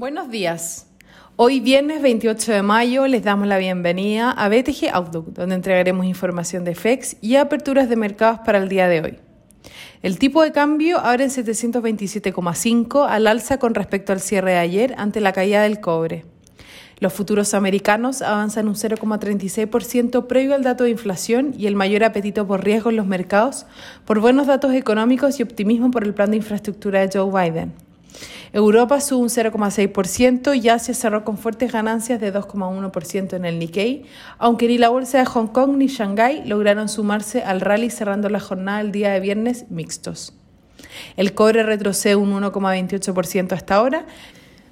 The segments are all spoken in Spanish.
Buenos días. Hoy viernes 28 de mayo les damos la bienvenida a BTG Outlook, donde entregaremos información de FEX y aperturas de mercados para el día de hoy. El tipo de cambio abre en 727,5 al alza con respecto al cierre de ayer ante la caída del cobre. Los futuros americanos avanzan un 0,36% previo al dato de inflación y el mayor apetito por riesgo en los mercados por buenos datos económicos y optimismo por el plan de infraestructura de Joe Biden. Europa sube un 0,6% y Asia cerró con fuertes ganancias de 2,1% en el Nikkei, aunque ni la bolsa de Hong Kong ni Shanghái lograron sumarse al rally cerrando la jornada el día de viernes mixtos. El cobre retrocede un 1,28% hasta ahora,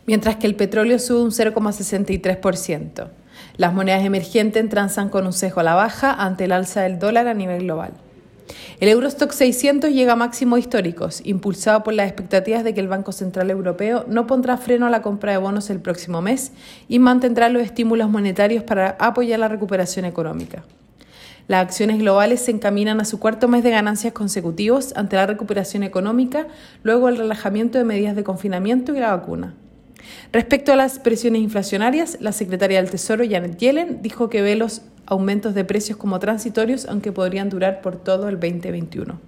mientras que el petróleo sube un 0,63%. Las monedas emergentes transan con un sesgo a la baja ante el alza del dólar a nivel global. El Eurostock 600 llega a máximos históricos, impulsado por las expectativas de que el Banco Central Europeo no pondrá freno a la compra de bonos el próximo mes y mantendrá los estímulos monetarios para apoyar la recuperación económica. Las acciones globales se encaminan a su cuarto mes de ganancias consecutivos ante la recuperación económica, luego del relajamiento de medidas de confinamiento y la vacuna. Respecto a las presiones inflacionarias, la secretaria del Tesoro, Janet Yellen, dijo que ve los aumentos de precios como transitorios, aunque podrían durar por todo el 2021.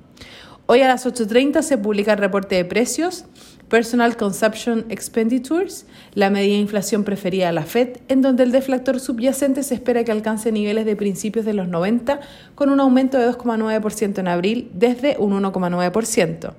Hoy a las 8.30 se publica el reporte de precios, Personal Consumption Expenditures, la medida de inflación preferida de la Fed, en donde el deflactor subyacente se espera que alcance niveles de principios de los 90, con un aumento de 2,9% en abril desde un 1,9%.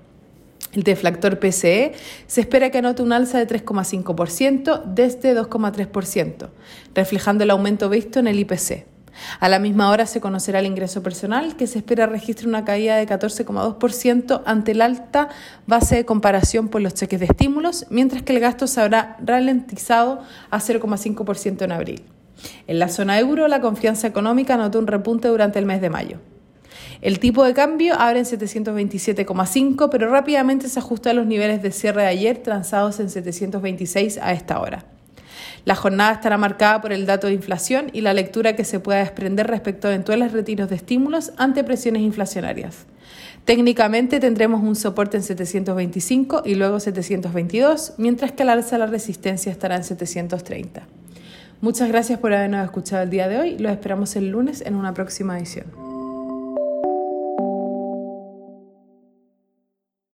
El deflactor PCE se espera que anote un alza de 3,5% desde 2,3%, reflejando el aumento visto en el IPC. A la misma hora se conocerá el ingreso personal, que se espera registre una caída de 14,2% ante la alta base de comparación por los cheques de estímulos, mientras que el gasto se habrá ralentizado a 0,5% en abril. En la zona euro, la confianza económica anotó un repunte durante el mes de mayo. El tipo de cambio abre en 727,5, pero rápidamente se ajusta a los niveles de cierre de ayer, transados en 726 a esta hora. La jornada estará marcada por el dato de inflación y la lectura que se pueda desprender respecto a eventuales retiros de estímulos ante presiones inflacionarias. Técnicamente tendremos un soporte en 725 y luego 722, mientras que al alza la resistencia estará en 730. Muchas gracias por habernos escuchado el día de hoy. Los esperamos el lunes en una próxima edición.